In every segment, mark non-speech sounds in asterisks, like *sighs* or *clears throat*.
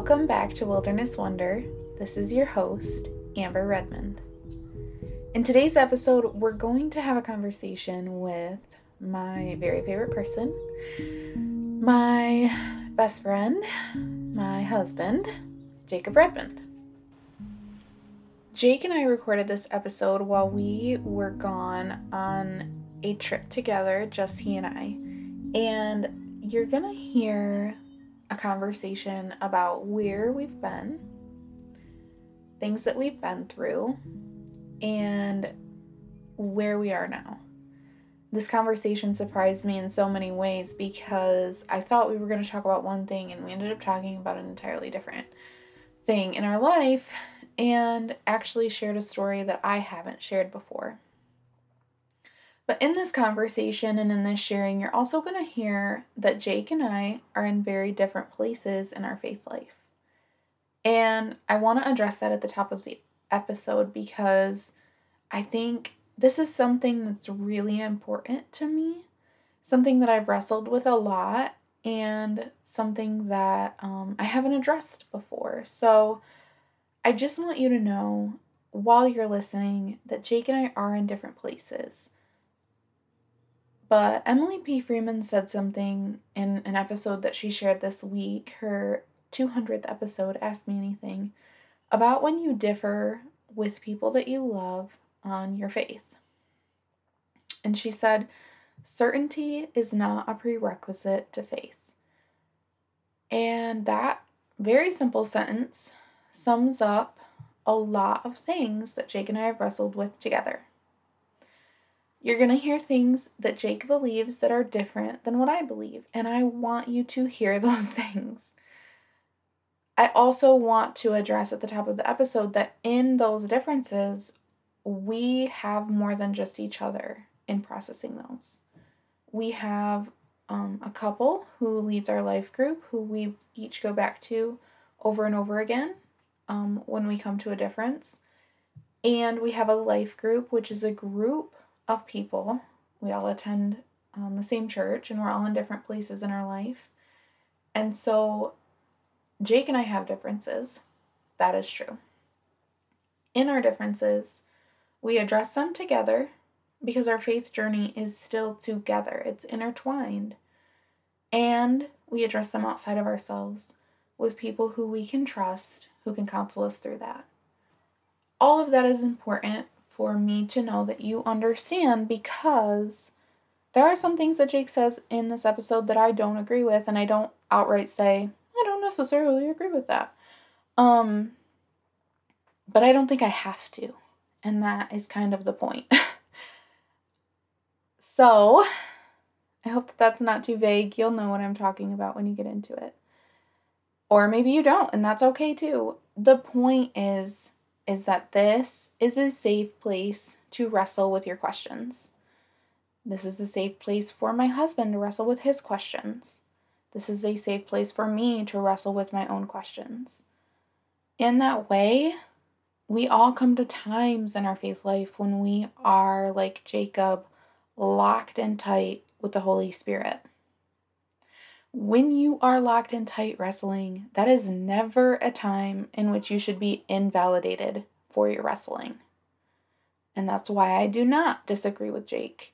Welcome back to Wilderness Wonder. This is your host, Amber Redmond. In today's episode, we're going to have a conversation with my very favorite person, my best friend, my husband, Jacob Redmond. Jake and I recorded this episode while we were gone on a trip together, just he and I. And you're gonna hear a conversation about where we've been, things that we've been through, and where we are now. This conversation surprised me in so many ways because I thought we were going to talk about one thing and we ended up talking about an entirely different thing in our life and actually shared a story that I haven't shared before. But in this conversation and in this sharing, you're also going to hear that Jake and I are in very different places in our faith life. And I want to address that at the top of the episode because I think this is something that's really important to me, something that I've wrestled with a lot, and something that um, I haven't addressed before. So I just want you to know while you're listening that Jake and I are in different places. But Emily P. Freeman said something in an episode that she shared this week, her 200th episode, Ask Me Anything, about when you differ with people that you love on your faith. And she said, Certainty is not a prerequisite to faith. And that very simple sentence sums up a lot of things that Jake and I have wrestled with together. You're going to hear things that Jake believes that are different than what I believe, and I want you to hear *laughs* those things. I also want to address at the top of the episode that in those differences, we have more than just each other in processing those. We have um, a couple who leads our life group who we each go back to over and over again um, when we come to a difference. And we have a life group, which is a group of people. We all attend um, the same church and we're all in different places in our life. And so Jake and I have differences. That is true. In our differences, we address them together because our faith journey is still together, it's intertwined. And we address them outside of ourselves with people who we can trust, who can counsel us through that. All of that is important for me to know that you understand because there are some things that Jake says in this episode that I don't agree with and I don't outright say I don't necessarily agree with that. Um but I don't think I have to. And that is kind of the point. *laughs* so, I hope that that's not too vague. You'll know what I'm talking about when you get into it. Or maybe you don't, and that's okay too. The point is is that this is a safe place to wrestle with your questions. This is a safe place for my husband to wrestle with his questions. This is a safe place for me to wrestle with my own questions. In that way, we all come to times in our faith life when we are, like Jacob, locked in tight with the Holy Spirit. When you are locked in tight wrestling, that is never a time in which you should be invalidated for your wrestling. And that's why I do not disagree with Jake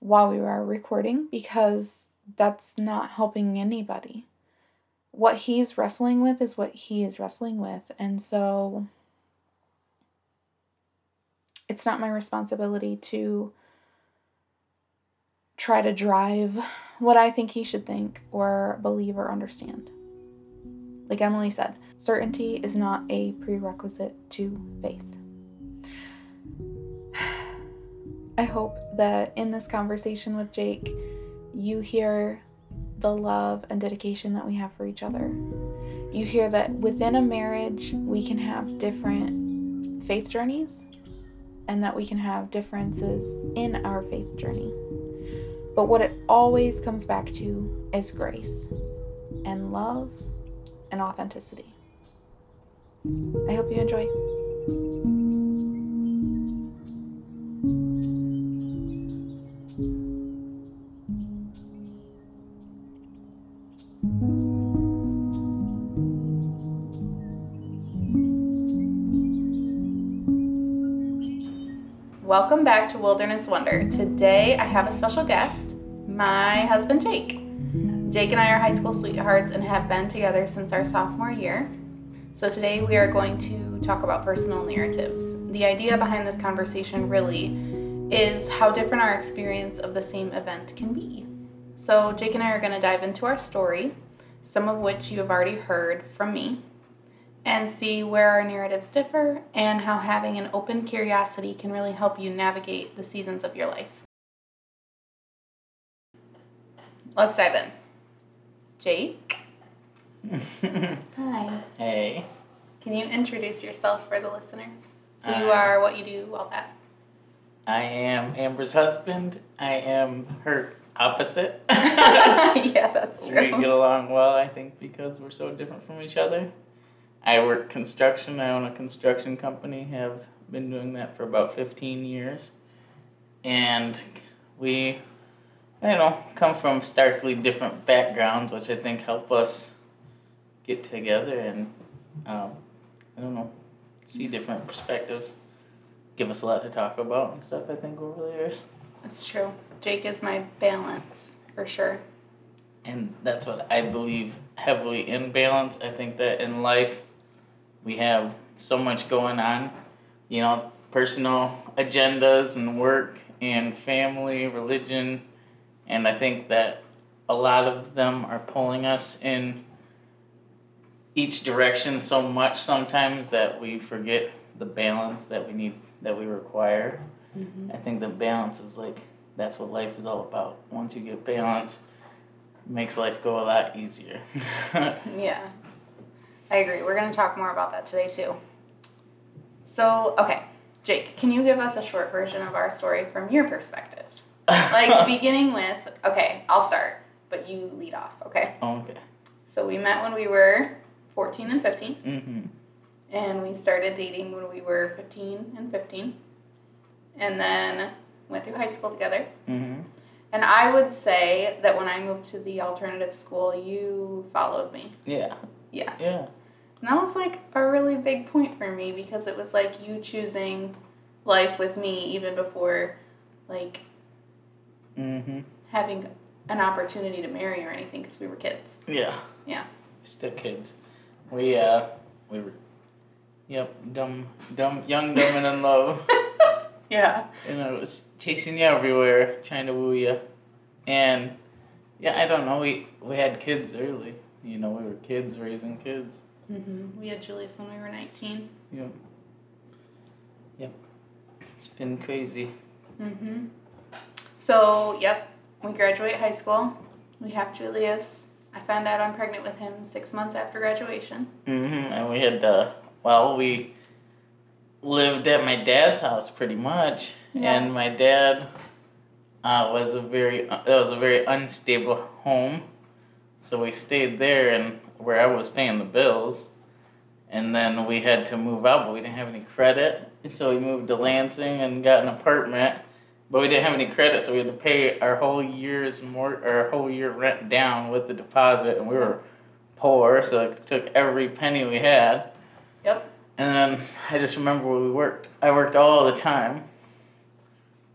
while we are recording because that's not helping anybody. What he's wrestling with is what he is wrestling with. And so it's not my responsibility to try to drive what I think he should think or believe or understand. Like Emily said, certainty is not a prerequisite to faith. *sighs* I hope that in this conversation with Jake, you hear the love and dedication that we have for each other. You hear that within a marriage, we can have different faith journeys and that we can have differences in our faith journey. But what it always comes back to is grace and love and authenticity. I hope you enjoy. Welcome back to Wilderness Wonder. Today I have a special guest my husband Jake. Jake and I are high school sweethearts and have been together since our sophomore year. So today we are going to talk about personal narratives. The idea behind this conversation really is how different our experience of the same event can be. So Jake and I are going to dive into our story, some of which you have already heard from me, and see where our narratives differ and how having an open curiosity can really help you navigate the seasons of your life. Let's dive in. Jake? Hi. Hey. Can you introduce yourself for the listeners? Who you are, what you do, all that. I am Amber's husband. I am her opposite. *laughs* *laughs* yeah, that's true. we true. get along well, I think, because we're so different from each other. I work construction. I own a construction company. Have been doing that for about 15 years. And we, I don't know, come from starkly different backgrounds, which I think help us get together and, um, I don't know, see different perspectives. Give us a lot to talk about and stuff, I think, over the years. That's true. Jake is my balance, for sure. And that's what I believe heavily in balance. I think that in life we have so much going on, you know, personal agendas and work and family, religion, and I think that a lot of them are pulling us in each direction so much sometimes that we forget the balance that we need that we require. Mm-hmm. I think the balance is like that's what life is all about. Once you get balance, it makes life go a lot easier. *laughs* Yeah, I agree. We're going to talk more about that today, too. So, okay, Jake, can you give us a short version of our story from your perspective? Like, *laughs* beginning with, okay, I'll start, but you lead off, okay? okay. So, we met when we were 14 and 15, Mm-hmm. and we started dating when we were 15 and 15, and then went through high school together. Mm-hmm. And I would say that when I moved to the alternative school, you followed me. Yeah. Yeah. Yeah. And that was like a really big point for me because it was like you choosing life with me even before like Mm-hmm. having an opportunity to marry or anything because we were kids. Yeah. Yeah. We're still kids. We uh we were Yep, dumb dumb young, dumb and in love. *laughs* Yeah. and I was chasing you everywhere, trying to woo you. And yeah, I don't know, we we had kids early. You know, we were kids raising kids. Mm-hmm. We had Julius when we were 19. Yep. Yep. It's been crazy. Mm-hmm. So, yep, we graduate high school. We have Julius. I found out I'm pregnant with him six months after graduation. Mm-hmm. And we had uh well, we lived at my dad's house pretty much, Yeah. and my dad uh, was a very uh, that was a very unstable home, so we stayed there and where I was paying the bills, and then we had to move out, but we didn't have any credit, so we moved to Lansing and got an apartment. But we didn't have any credit, so we had to pay our whole year's more, our whole year rent down with the deposit, and we were poor, so it took every penny we had. Yep. And then I just remember where we worked. I worked all the time.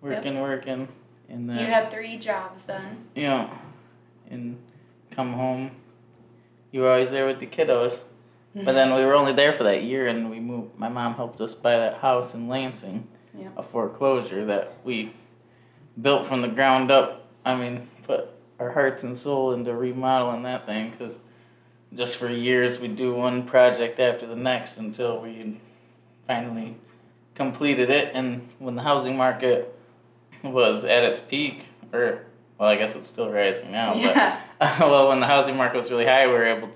Working, working. And then, You had three jobs then. you know, and come home. You were always there with the kiddos. But then we were only there for that year and we moved. My mom helped us buy that house in Lansing. Yeah. A foreclosure that we built from the ground up. I mean, put our hearts and soul into remodeling that thing because just for years we do one project after the next until we finally completed it. And when the housing market was at its peak, or well, I guess it's still rising now, Yeah. but *laughs* well, when the housing market was really high, we were able to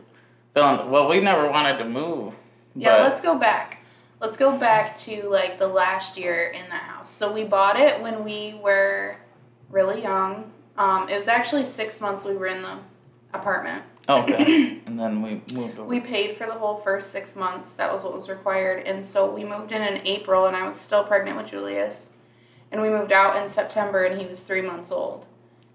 fill in. Well, we never wanted to move. Yeah, let's go back. Let's go back to like the last year in that house. So we bought it when we were really young. Um, it was actually six months we were in the apartment. Okay. *coughs* and then we moved over. We paid for the whole first six months. That was what was required. And so we moved in in April, and I was still pregnant with Julius. And we moved out in September, and he was three months old.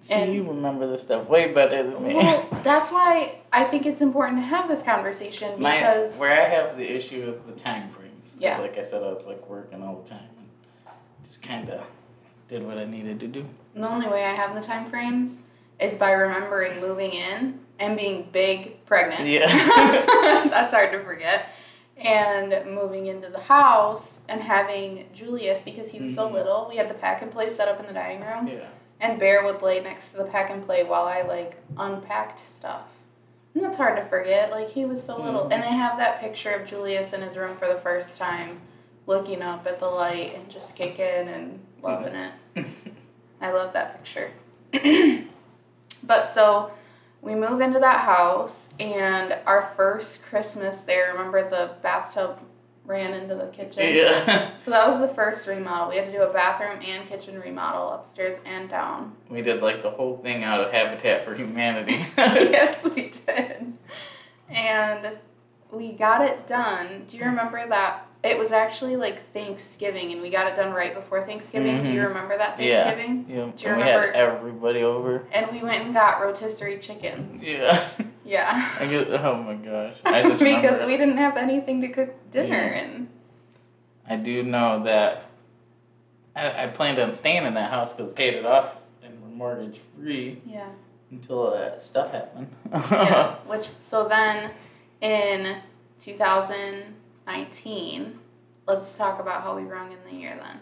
See, and- you remember this stuff way better than me. Well, *laughs* that's why I think it's important to have this conversation My, because where I have the issue is the time frames. 'Cause Yeah. Like I said, I was like working all the time. just kind of did what I needed to do. The only way I have the time frames is by remembering moving in and being big pregnant. Yeah. *laughs* That's hard to forget. And moving into the house and having Julius because he was so Mhm. little. We had the pack and play set up in the dining room. Yeah. And Bear would lay next to the pack and play while I like unpacked stuff. And that's hard to forget. Like he was so little. Mhm. And I have that picture of Julius in his room for the first time, looking up at the light and just kicking and loving it. I love that picture. *clears throat* but so we move into that house and our first Christmas there, remember the bathtub ran into the kitchen? yeah. So that was the first remodel. We had to do a bathroom and kitchen remodel upstairs and down. We did like the whole thing out of Habitat for Humanity. *laughs* *laughs* yes, we did. And we got it done. Do you remember that? It was actually like Thanksgiving, and we got it done right before Thanksgiving. Do you Mhm. remember that Thanksgiving? Yeah. Do you and we had everybody over. And we went and got rotisserie chickens. Yeah. *laughs* Yeah. I get. Oh my gosh. I *laughs* just because we didn't have anything to cook dinner, Yeah. and I do know that I, I planned on staying in that house because we paid it off and we're mortgage free yeah. until that stuff happened. yeah. *laughs* Which so then in 2019, let's talk about how we rung in the year then.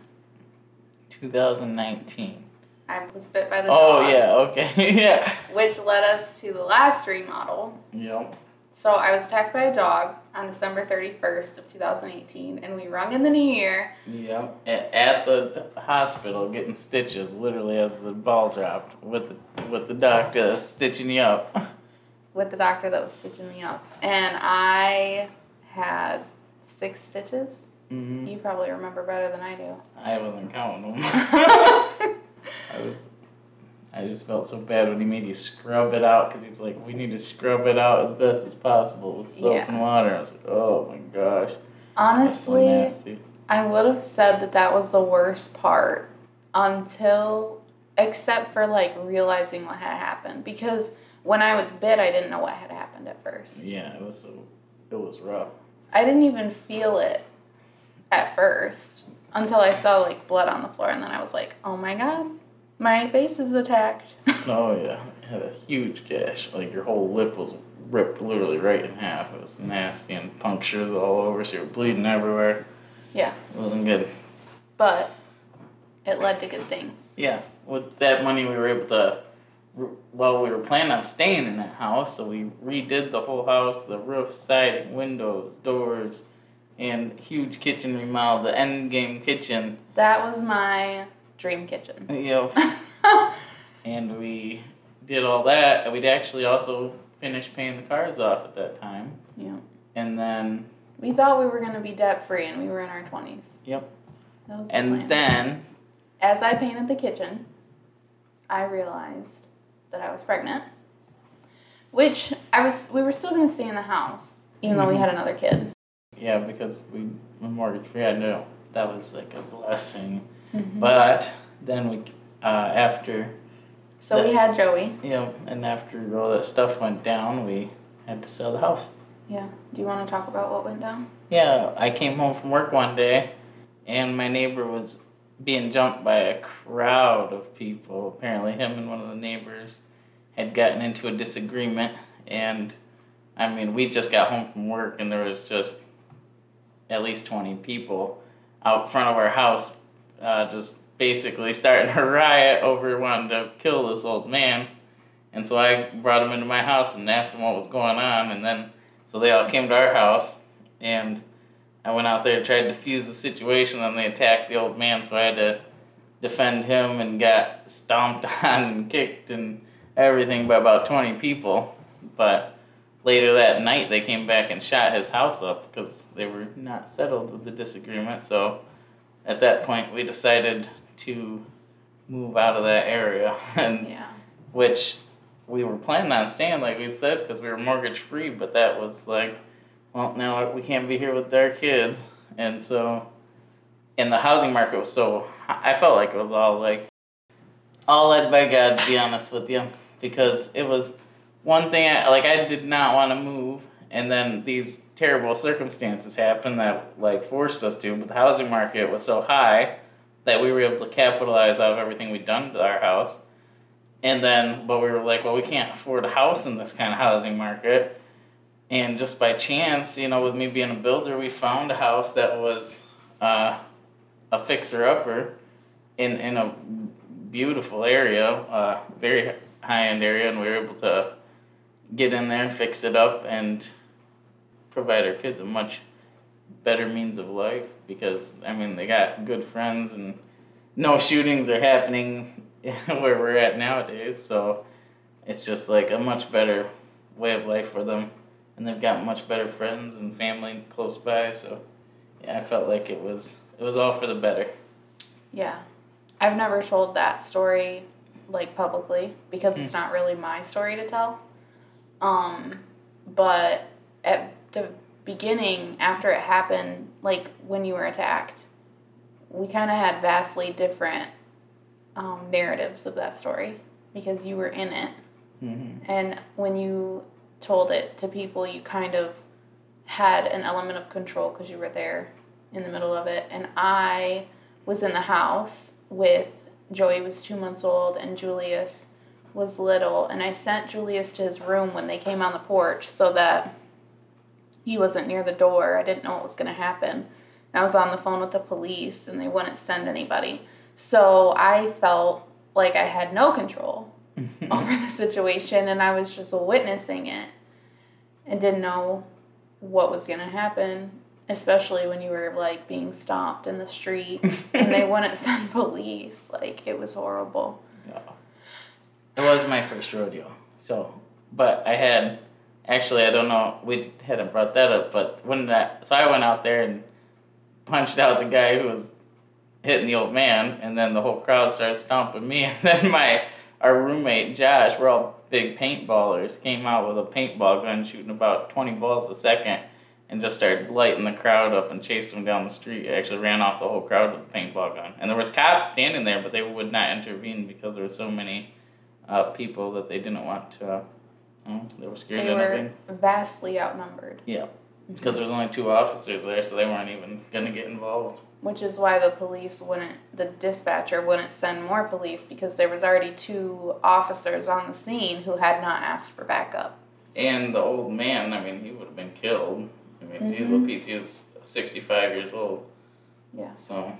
2019. I was bit by the Oh dog. yeah. Okay. *laughs* yeah. Which led us to the last remodel. Yep. So I was attacked by a dog on December 31st of 2018, and we rung in the new year. Yep. At the hospital, getting stitches, literally as the ball dropped, with the with the doctor stitching you up. *laughs* with the doctor that was stitching me up. And I had six stitches. hmm You probably remember better than I do. I wasn't counting them. *laughs* I was. I just felt so bad when he made you scrub it out because he's like, we need to scrub it out as best as possible with soap Yeah. and water. I was like, oh my gosh. That's so Honestly. I would have said that that was the worst part until, except for like realizing what had happened. Because when I was bit, I didn't know what had happened at first. Yeah, it was so. It was rough. I didn't even feel it at first until I saw like blood on the floor, and then I was like, oh my god, my face is attacked. *laughs* Oh yeah, it had a huge gash. Like your whole lip was ripped literally right in half. It was nasty and punctures all over, so you were bleeding everywhere. Yeah. It wasn't good. but it led to good things. Yeah, with that money we were able to. Well, we were planning on staying in that house, so we redid the whole house, the roof, siding, windows, doors, and huge kitchen remodel, the end game kitchen. That was my dream kitchen. Yep. *laughs* and we did all that, and we'd actually also finished paying the cars off at that time. yeah. And then, We thought we were going to be debt free and we were in our 20s. yep. That was the And then, As I painted the kitchen, I realized that I was pregnant. Which I was we were still gonna stay in the house, even though we Mhm. had another kid. yeah, because we were mortgage free, I knew that was like a blessing. Mm-hmm. But then we, uh, after, so we had Joey. know, and after all that stuff went down, we had to sell the house. Yeah. Do you want to talk about what went down? Yeah, I came home from work one day, and my neighbor was being jumped by a crowd of people. Apparently, him and one of the neighbors had gotten into a disagreement, and I mean, we just got home from work, and there was just at least 20 people out front of our house, uh, just basically starting a riot over wanting to kill this old man. And so I brought him into my house and asked him what was going on, and then so they all came to our house, and I went out there to try to defuse the situation, and they attacked the old man, so I had to defend him and got stomped *laughs* on and kicked and everything by about 20 people. But later that night, they came back and shot his house up because they were not settled with the disagreement. So at that point, we decided to move out of that area, *laughs* and Yeah. which we were planning on staying, like we said, because we were mortgage free. But that was like, well, now we can't be here with their kids, and so, and the housing market was so. I felt like it was all like, all led by God, to be honest with you, because it was one thing. I, like I did not want to move, and then these terrible circumstances happened that like forced us to. But the housing market was so high that we were able to capitalize out of everything we'd done to our house. And then, but we were like, well, we can't afford a house in this kind of housing market. And just by chance, you know, with me being a builder, we found a house that was uh, a fixer upper in, in a beautiful area, uh, very high end area, and we were able to get in there, fix it up, and provide our kids a much better means of life because I mean they got good friends and no shootings are happening *laughs* where we're at nowadays. So it's just like a much better way of life for them, and they've got much better friends and family close by. So yeah, I felt like it was it was all for the better. Yeah, I've never told that story like publicly because it's not really my story to tell. Um, but at the beginning, after it happened, like when you were attacked, we kind of had vastly different um, narratives of that story because you were in it. Mm-hmm. And when you told it to people, you kind of had an element of control because you were there in the middle of it. And I was in the house with Joey was two months old and Julius was little. And I sent Julius to his room when they came on the porch so that he wasn't near the door. I didn't know what was going to happen. And I was on the phone with the police and they wouldn't send anybody. So I felt like I had no control *laughs* over the situation and I was just witnessing it and didn't know what was going to happen, especially when you were like being stopped in the street and they *laughs* wouldn't send police. Like it was horrible. Yeah. It was my first rodeo. So, but I had actually I don't know we hadn't brought that up, but when that so I went out there and punched out the guy who was hitting the old man, and then the whole crowd started stomping me. *laughs* And then my our roommate Josh, we're all big paintballers, came out with a paintball gun, shooting about twenty balls a second, and just started lighting the crowd up and chased them down the street. I actually ran off the whole crowd with a paintball gun, and there was cops standing there, but they would not intervene because there were so many uh, people that they didn't want to. Uh, they were scared. They were vastly outnumbered. Yeah, because there was only two officers there, so they weren't even gonna get involved. Which is why the police wouldn't the dispatcher wouldn't send more police because there was already two officers on the scene who had not asked for backup. And the old man i mean he would have been killed. I mean mm-hmm. is 65 years old. Yeah. So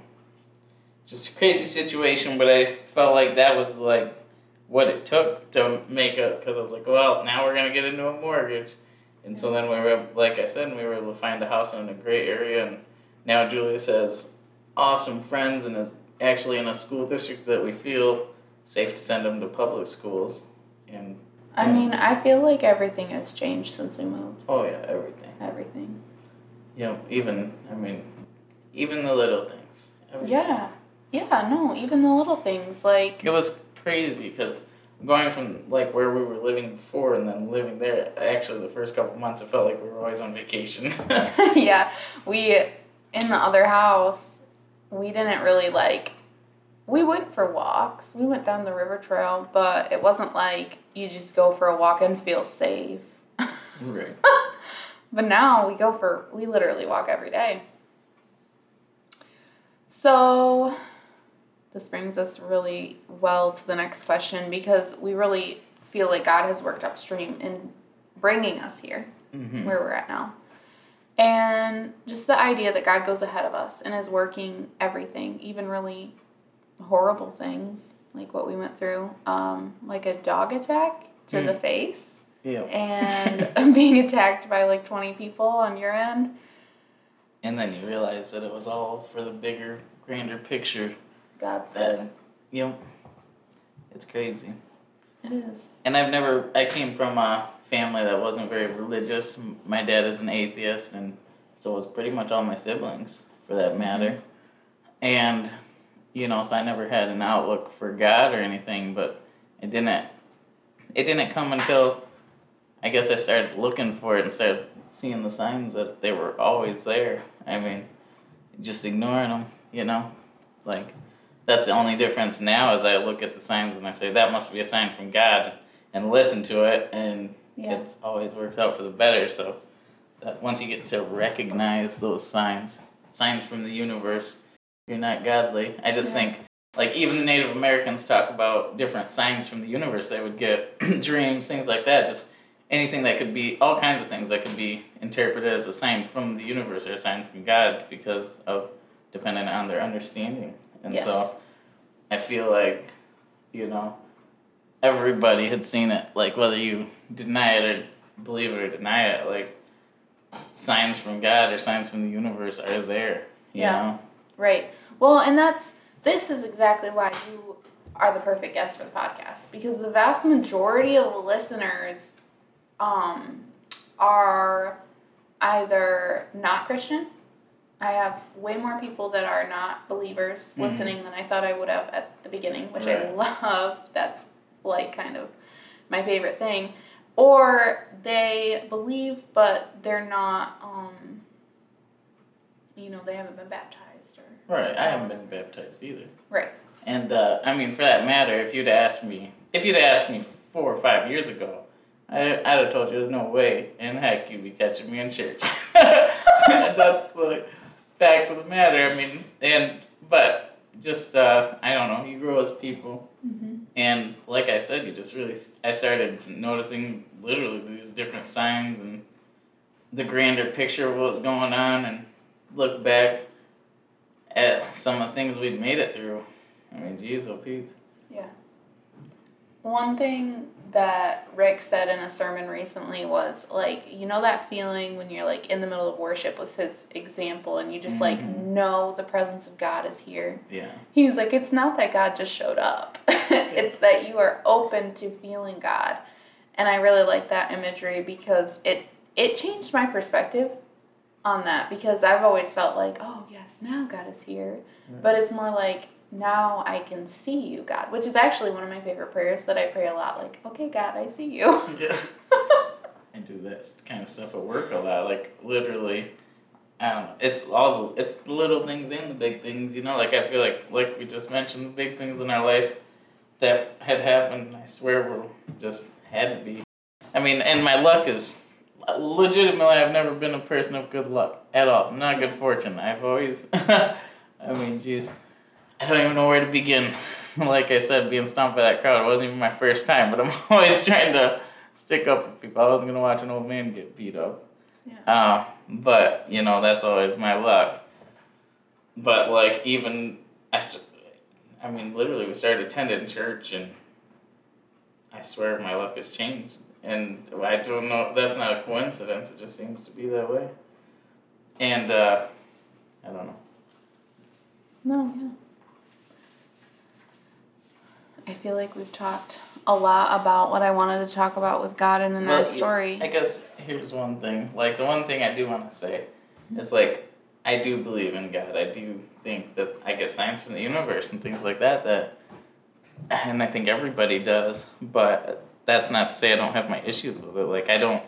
just a crazy situation but i felt like that was like what it took to make it because i was like well now we're going to get into a mortgage and so then we were like i said we were able to find a house in a great area and now Julius has awesome friends and is actually in a school district that we feel safe to send him to public schools. And I mean, I feel like everything has changed since we moved. Oh yeah, everything. Everything. Yeah, even I mean, even the little things. Everything. Yeah, yeah, no, even the little things like. It was crazy because going from like where we were living before and then living there. Actually, the first couple months, it felt like we were always on vacation. *laughs* *laughs* yeah, we in the other house, we didn't really like. We went for walks. We went down the river trail, but it wasn't like you just go for a walk and feel safe. Right. *laughs* but now we go for we literally walk every day. So this brings us really well to the next question because we really feel like God has worked upstream in bringing us here mm-hmm. where we're at now. And just the idea that God goes ahead of us and is working everything, even really horrible things like what we went through, um, like a dog attack to mm. the face. Yeah. And *laughs* being attacked by like 20 people on your end. And then you realize that it was all for the bigger, grander picture. God said. Yep. it's crazy. It is. And I've never, I came from a family that wasn't very religious. My dad is an atheist, and so was pretty much all my siblings, for that mm-hmm. matter. And you know, so I never had an outlook for God or anything, but it didn't. It didn't come until I guess I started looking for it and started seeing the signs that they were always there. I mean, just ignoring them, you know, like that's the only difference now. As I look at the signs and I say that must be a sign from God, and listen to it and yeah. it always works out for the better. So that once you get to recognize those signs, signs from the universe, you're not godly. I just Yeah. think like even the Native Americans talk about different signs from the universe they would get, *clears throat* dreams, things like that. Just anything that could be all kinds of things that could be interpreted as a sign from the universe or a sign from God because of depending on their understanding. And Yes. so I feel like, you know, everybody had seen it. Like whether you deny it or believe it or deny it, like signs from God or signs from the universe are there. You Yeah. know? Right. Well, and that's this is exactly why you are the perfect guest for the podcast because the vast majority of the listeners um are either not Christian. I have way more people that are not believers Mhm. listening than I thought I would have at the beginning, which I love. That's like kind of my favorite thing. Or they believe but they're not um you know, they haven't been baptized or Right. I haven't been baptized either. Right. And uh, I mean, for that matter, if you'd asked me, if you'd asked me four or five years ago, I, I'd have told you there's no way in heck you'd be catching me in church. *laughs* That's the fact of the matter. I mean, and but just uh, I don't know. You grow as people, Mm-hmm. and like I said, you just really I started noticing literally these different signs and the grander picture of what's going on, and look back at some of the things we'd made it through. I mean, geez, oh Pete. Yeah. One thing that Rick said in a sermon recently was like, you know that feeling when you're like in the middle of worship was his example and you just like Mhm. know the presence of God is here. Yeah. He was like, it's not that God just showed up. *laughs* it's that you are open to feeling God. And I really like that imagery because it it changed my perspective on that because I've always felt like, oh yes, now God is here. Right. But it's more like now I can see you, God, which is actually one of my favorite prayers that I pray a lot. Like, okay, God, I see you. Yeah. *laughs* I do that kind of stuff at work a lot. Like literally, I don't know. It's all the, it's the little things and the big things. You know, like I feel like like we just mentioned the big things in our life that had happened. I swear were just had to be. I mean, and my luck is legitimately. I've never been a person of good luck at all. Not good fortune. I've always. *laughs* I mean, jeez. I don't even know where to begin. *laughs* like I said, being stomped by that crowd wasn't even my first time, but I'm *laughs* always trying to stick up for people. I wasn't gonna watch an old man get beat up. Yeah. Uh, but you know that's always my luck. But like even I, st- I mean literally we started attending church and I swear my luck has changed and I don't know that's not a coincidence. It just seems to be that way. And uh, I don't know. No, yeah. I feel like we've talked a lot about what I wanted to talk about with God and in Well, story. I guess here's one thing. Like the one thing I do want to say is like I do believe in God. I do think that I get signs from the universe and things like that. That, and I think everybody does. But that's not to say I don't have my issues with it. Like I don't.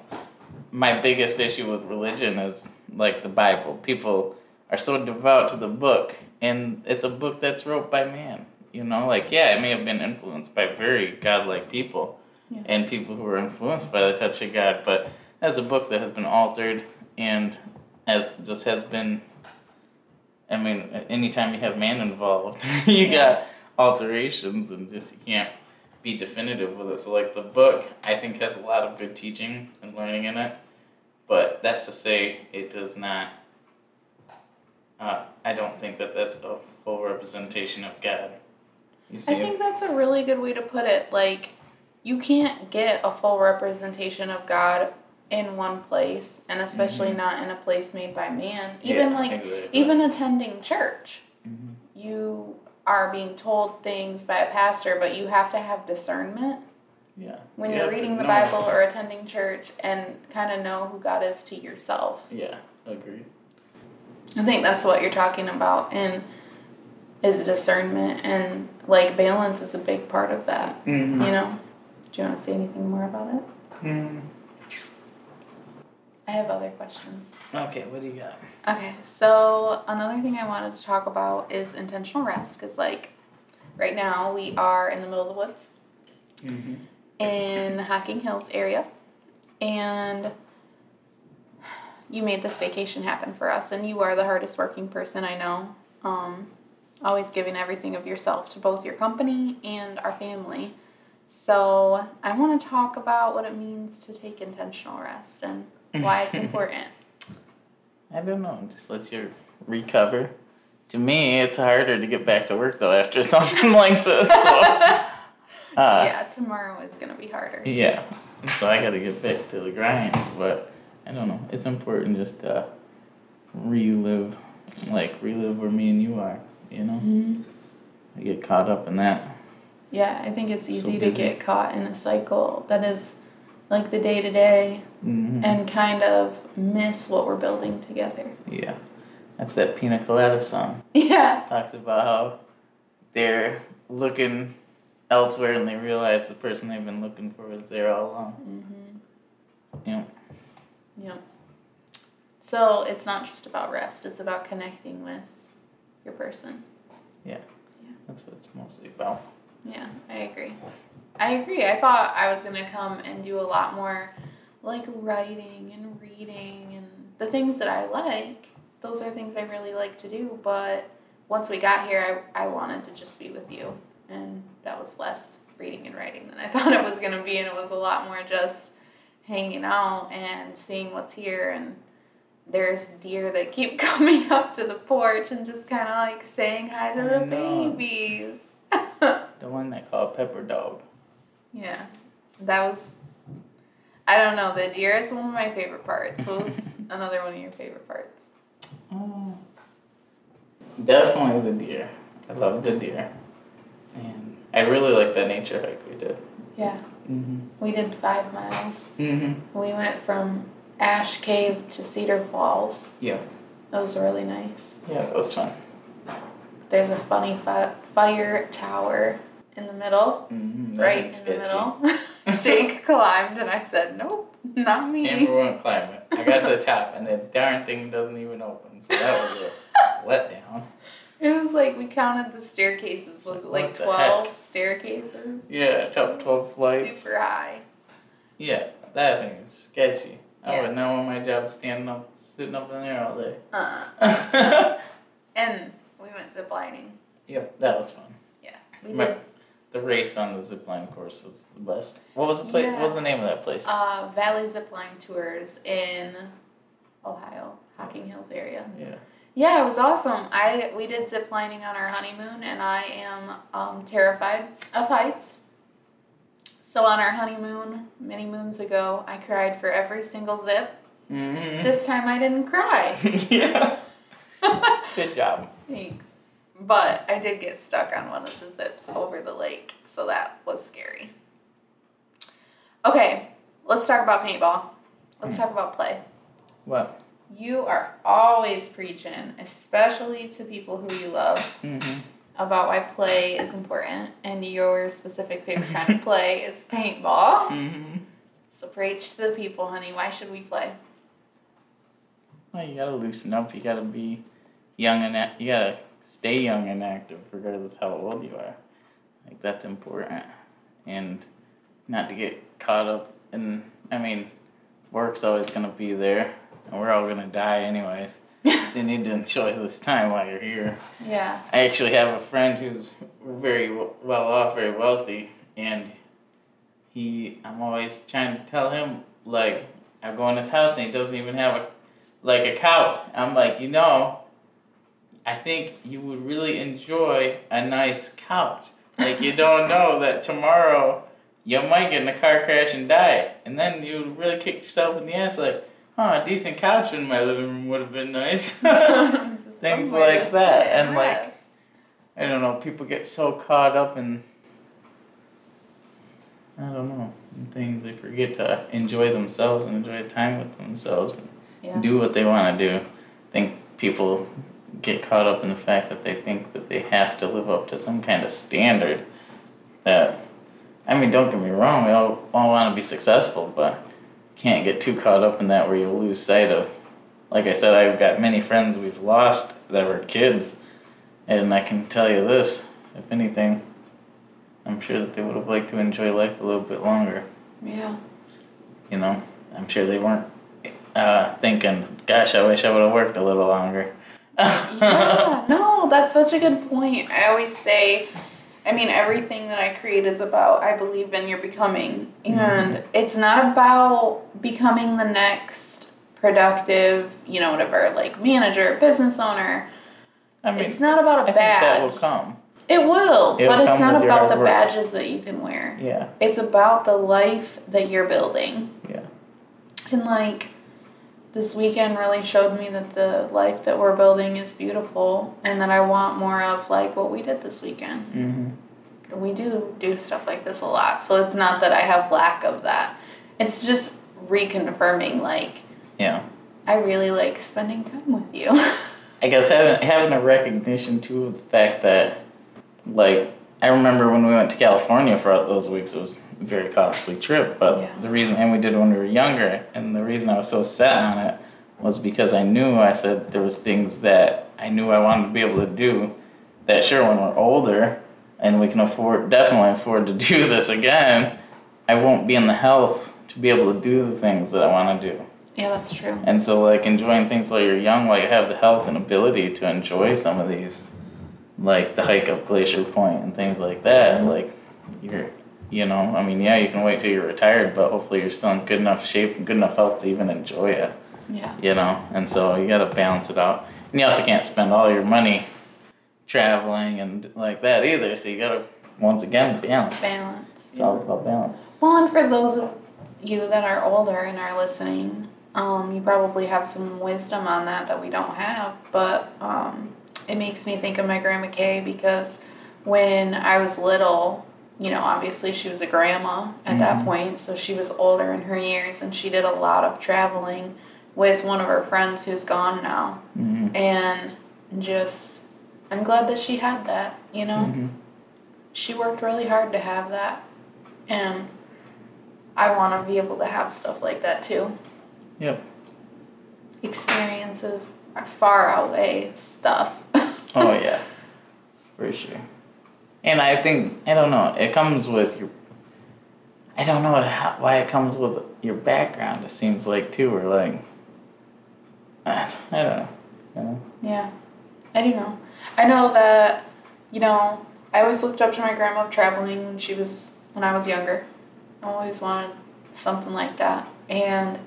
My biggest issue with religion is like the Bible. People are so devout to the book, and it's a book that's wrote by man. You know, like yeah, it may have been influenced by very godlike people Yeah. and people who were influenced by the touch of God, but as a book that has been altered and as just has been. I mean, anytime you have man involved, *laughs* you Yeah. got alterations and just you can't be definitive with it. So like the book, I think has a lot of good teaching and learning in it, but that's to say it does not. Uh, I don't think that that's a full representation of God. I think that's a really good way to put it. Like, you can't get a full representation of God in one place, and especially Mhm. not in a place made by man. Even Yeah, like, exactly. even attending church, Mhm. you are being told things by a pastor, but you have to have discernment Yeah. when You you're reading the know. Bible or attending church and kind of know who God is to yourself. Yeah, agreed. I think that's what you're talking about, and is discernment and like balance is a big part of that. Mm-hmm. You know, do you want to say anything more about it? Mm. I have other questions. Okay, what do you got? Okay, so another thing I wanted to talk about is intentional rest because, like, right now we are in the middle of the woods Mm-hmm. in the Hocking Hills area, and you made this vacation happen for us, and you are the hardest working person I know. Um, always giving everything of yourself to both your company and our family. So, I want to talk about what it means to take intentional rest and why it's *laughs* important. I don't know. Just lets you recover. To me, it's harder to get back to work though after *laughs* something like this. So, *laughs* uh, yeah, tomorrow is going to be harder. Yeah. So I got to get back to the grind, but I don't know. It's important just to relive, like relive where me and you are. You know, hmm I get caught up in that. Yeah, I think it's So easy to get caught in a cycle that is like the day to day and kind of miss what we're building together. yeah, that's that Pina Colada song. Yeah. Talks about how they're looking elsewhere and they realize the person they've been looking for is there all along. Mm-hmm. Yeah. Yep. So it's not just about rest, it's about connecting with your person. Yeah. Yeah. That's what it's mostly about. Yeah, I agree. I agree. I thought I was going to come and do a lot more like writing and reading and the things that I like. Those are things I really like to do. But once we got here, I, I wanted to just be with you. And that was less reading and writing than I *laughs* thought it was going to be. And it was a lot more just hanging out and seeing what's here. And there's deer that keep *laughs* coming up to the porch and just kind of like saying hi to I the know. babies. *laughs* The one they call Pepper Dog. Yeah, that was. I don't know. The deer is one of my favorite parts. What was *laughs* another one of your favorite parts? Oh. Definitely the deer. I love the deer. And I really like that nature hike we did. Yeah, Mm-hmm. we did five miles. Mm-hmm. We went from Ash Cave to Cedar Falls. Yeah. That was really nice. Yeah, it was fun. There's a funny fi- fire tower in the middle, Mm-hmm. right in the middle. *laughs* *laughs* Jake climbed, and I said, "Nope, not me." Amber won't climb it. I got to the top, and the darn thing doesn't even open. So that was a *laughs* letdown. It was like we counted the staircases. Was it like twelve staircases? Yeah, top 12 flights. Super high. Yeah, that thing is sketchy. I Yeah. would know when my job standing up, sitting up in there all day. Uh. yep, *laughs* And we went ziplining. Yep, that was fun. Yeah, we My- did The race on the zipline course was the best. What was the place? Yeah. What was the name of that place? uh, Valley Zipline tours in Ohio, Hocking Hills area. yeah. Yeah, it was awesome. I we did ziplining on our honeymoon, and I am um, terrified of heights. So on our honeymoon many moons ago, I cried for every single zip. Mm-hmm. This time I didn't cry. *laughs* yeah. *laughs* Good job. Thanks. But I did get stuck on one of the zips over the lake, so that was scary. Okay, let's talk about paintball. Let's talk about play. What? You are always preaching, especially to people who you love, Mm-hmm. About why play is important, and your specific favorite kind of play is paintball. *laughs* Mm-hmm. So preach to the people, honey. Why should we play? Well, you gotta loosen up. You gotta be young and act- you gotta stay young and active, regardless how old you are. Like that's important, and not to get caught up in. I mean, work's always gonna be there, and we're all gonna die anyways. So you need to enjoy this time while you're here. Yeah. I actually have a friend who's very well off, very wealthy, and he, I'm always trying to tell him, like, I go in his house and he doesn't even have a, like, a couch. I'm like, you know, I think you would really enjoy a nice couch. Like, you don't know *laughs* that tomorrow you might get in a car crash and die, and then you really kick yourself in the ass, like, huh, a decent couch in my living room would have been nice. *laughs* *laughs* Things like that, and, like. I don't know, people get so caught up in I don't know, things they forget to enjoy themselves and enjoy time with themselves and Yeah. do what they want to do. I think people get caught up in the fact that they think that they have to live up to some kind of standard that I mean, don't get me wrong, we all, all want to be successful, but can't get too caught up in that where you lose sight of like I said, I've got many friends we've lost that were kids and I can tell you this, if anything, I'm sure that they would have liked to enjoy life a little bit longer. Yeah. You know, I'm sure they weren't uh, thinking, "Gosh, I wish I would have worked a little longer." *laughs* yeah. No, that's such a good point. I always say, I mean, everything that I create is about I believe in your becoming. And mm-hmm. it's not about becoming the next productive, you know, whatever, like manager, business owner. I mean, it's not about a I badge. that will come. It will, It'll but it's not about the work. badges that you can wear. Yeah. It's about the life that you're building. Yeah. And like this weekend really showed me that the life that we're building is beautiful and that I want more of like what we did this weekend. Mm-hmm. We do do stuff like this a lot. So it's not that I have lack of that. It's just reconfirming like yeah. I really like spending time with you. *laughs* I guess having having a recognition too of the fact that like I remember when we went to California for those weeks it was a very costly trip, but yeah. the reason and we did when we were younger and the reason I was so set on it was because I knew I said there was things that I knew I wanted to be able to do that sure when we're older and we can afford definitely afford to do this again, I won't be in the health to be able to do the things that I want to do. Yeah, that's true. And so, like, enjoying things while you're young, while you have the health and ability to enjoy some of these, like the hike up Glacier Point and things like that, like, you're, you know, I mean, yeah, you can wait till you're retired, but hopefully you're still in good enough shape and good enough health to even enjoy it. Yeah. You know, and so you got to balance it out. And you also can't spend all your money traveling and like that either. So you got to, once again, balance. Balance. It's yeah. all about balance. Well, and for those of you that are older and are listening, um, you probably have some wisdom on that that we don't have, but um, it makes me think of my grandma Kay because when I was little, you know, obviously she was a grandma at mm-hmm. that point, so she was older in her years and she did a lot of traveling with one of her friends who's gone now. Mm-hmm. And just, I'm glad that she had that, you know? Mm-hmm. She worked really hard to have that. And I want to be able to have stuff like that too. Yep. Experiences far outweigh stuff. *laughs* oh yeah, for sure. And I think I don't know. It comes with your. I don't know how, why it comes with your background. It seems like too, or like. I don't know. You know? Yeah, I do know. I know that, you know, I always looked up to my grandma traveling when she was when I was younger. I always wanted something like that, and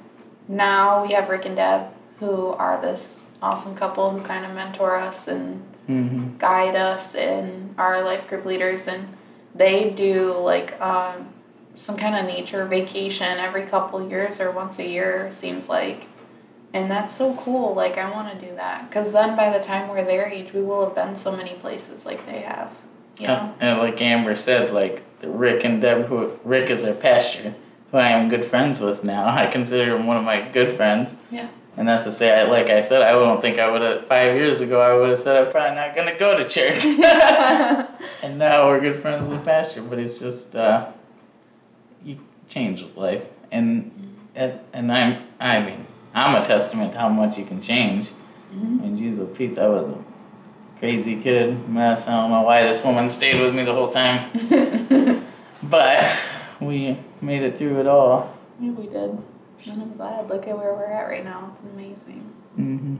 now we have Rick and Deb, who are this awesome couple who kind of mentor us and mm-hmm. guide us and are life group leaders. And they do like um, some kind of nature vacation every couple years or once a year, seems like. And that's so cool. Like, I want to do that. Because then by the time we're their age, we will have been so many places like they have. You know? and like Amber said, like Rick and Deb, who Rick is our pastor, who I am good friends with now. I consider him one of my good friends. Yeah. And that's to say, I, like I said, I don't think I would have, five years ago, I would have said I'm probably not going to go to church. *laughs* and now we're good friends with the pastor, but it's just, uh, you change with life. And, and, I'm, I mean, I'm a testament to how much you can change. Mm-hmm. And Jesus, Pete, I was a crazy kid, mess. I don't know why this woman stayed with me the whole time. *laughs* but we made it through it all. Yeah, we did. And I'm glad. Look at where we're at right now. It's amazing. Mm-hmm.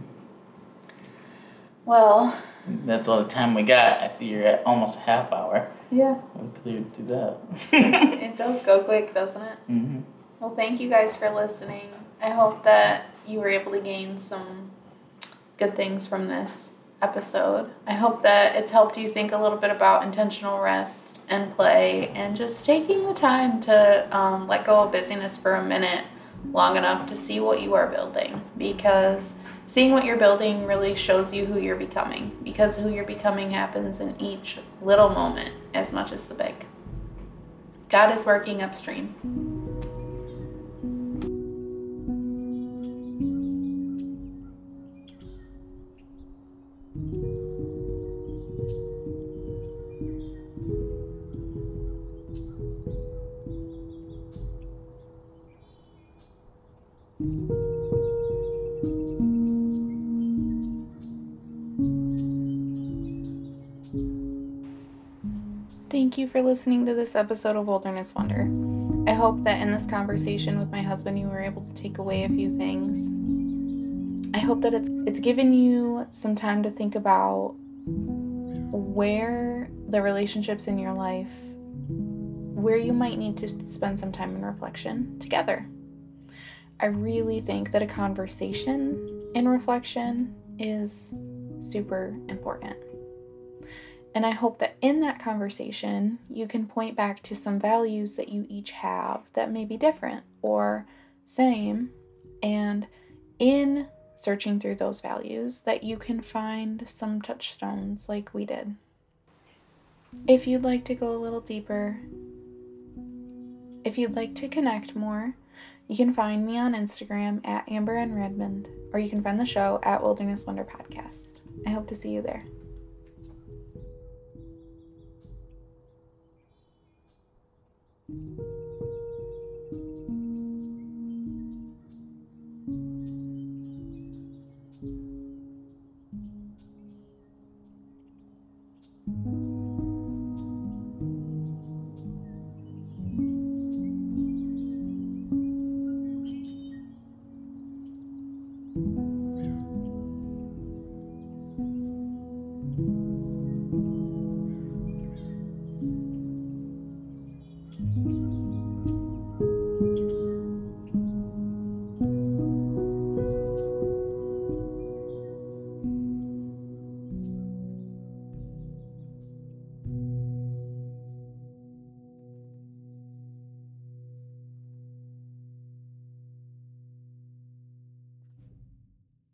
Well. That's all the time we got. I see you're at almost a half hour. Yeah. We cleared through that. *laughs* it does go quick, doesn't it? Mm-hmm. Well, thank you guys for listening. I hope that you were able to gain some good things from this episode. I hope that it's helped you think a little bit about intentional rest and play and just taking the time to um, let go of busyness for a minute long enough to see what you are building because seeing what you're building really shows you who you're becoming because who you're becoming happens in each little moment as much as the big. God is working upstream. For listening to this episode of Wilderness Wonder. I hope that in this conversation with my husband you were able to take away a few things. I hope that it's it's given you some time to think about where the relationships in your life where you might need to spend some time in reflection together. I really think that a conversation in reflection is super important. And I hope that in that conversation, you can point back to some values that you each have that may be different or same. And in searching through those values, that you can find some touchstones like we did. If you'd like to go a little deeper, if you'd like to connect more, you can find me on Instagram at Amber and Redmond, or you can find the show at Wilderness Wonder Podcast. I hope to see you there.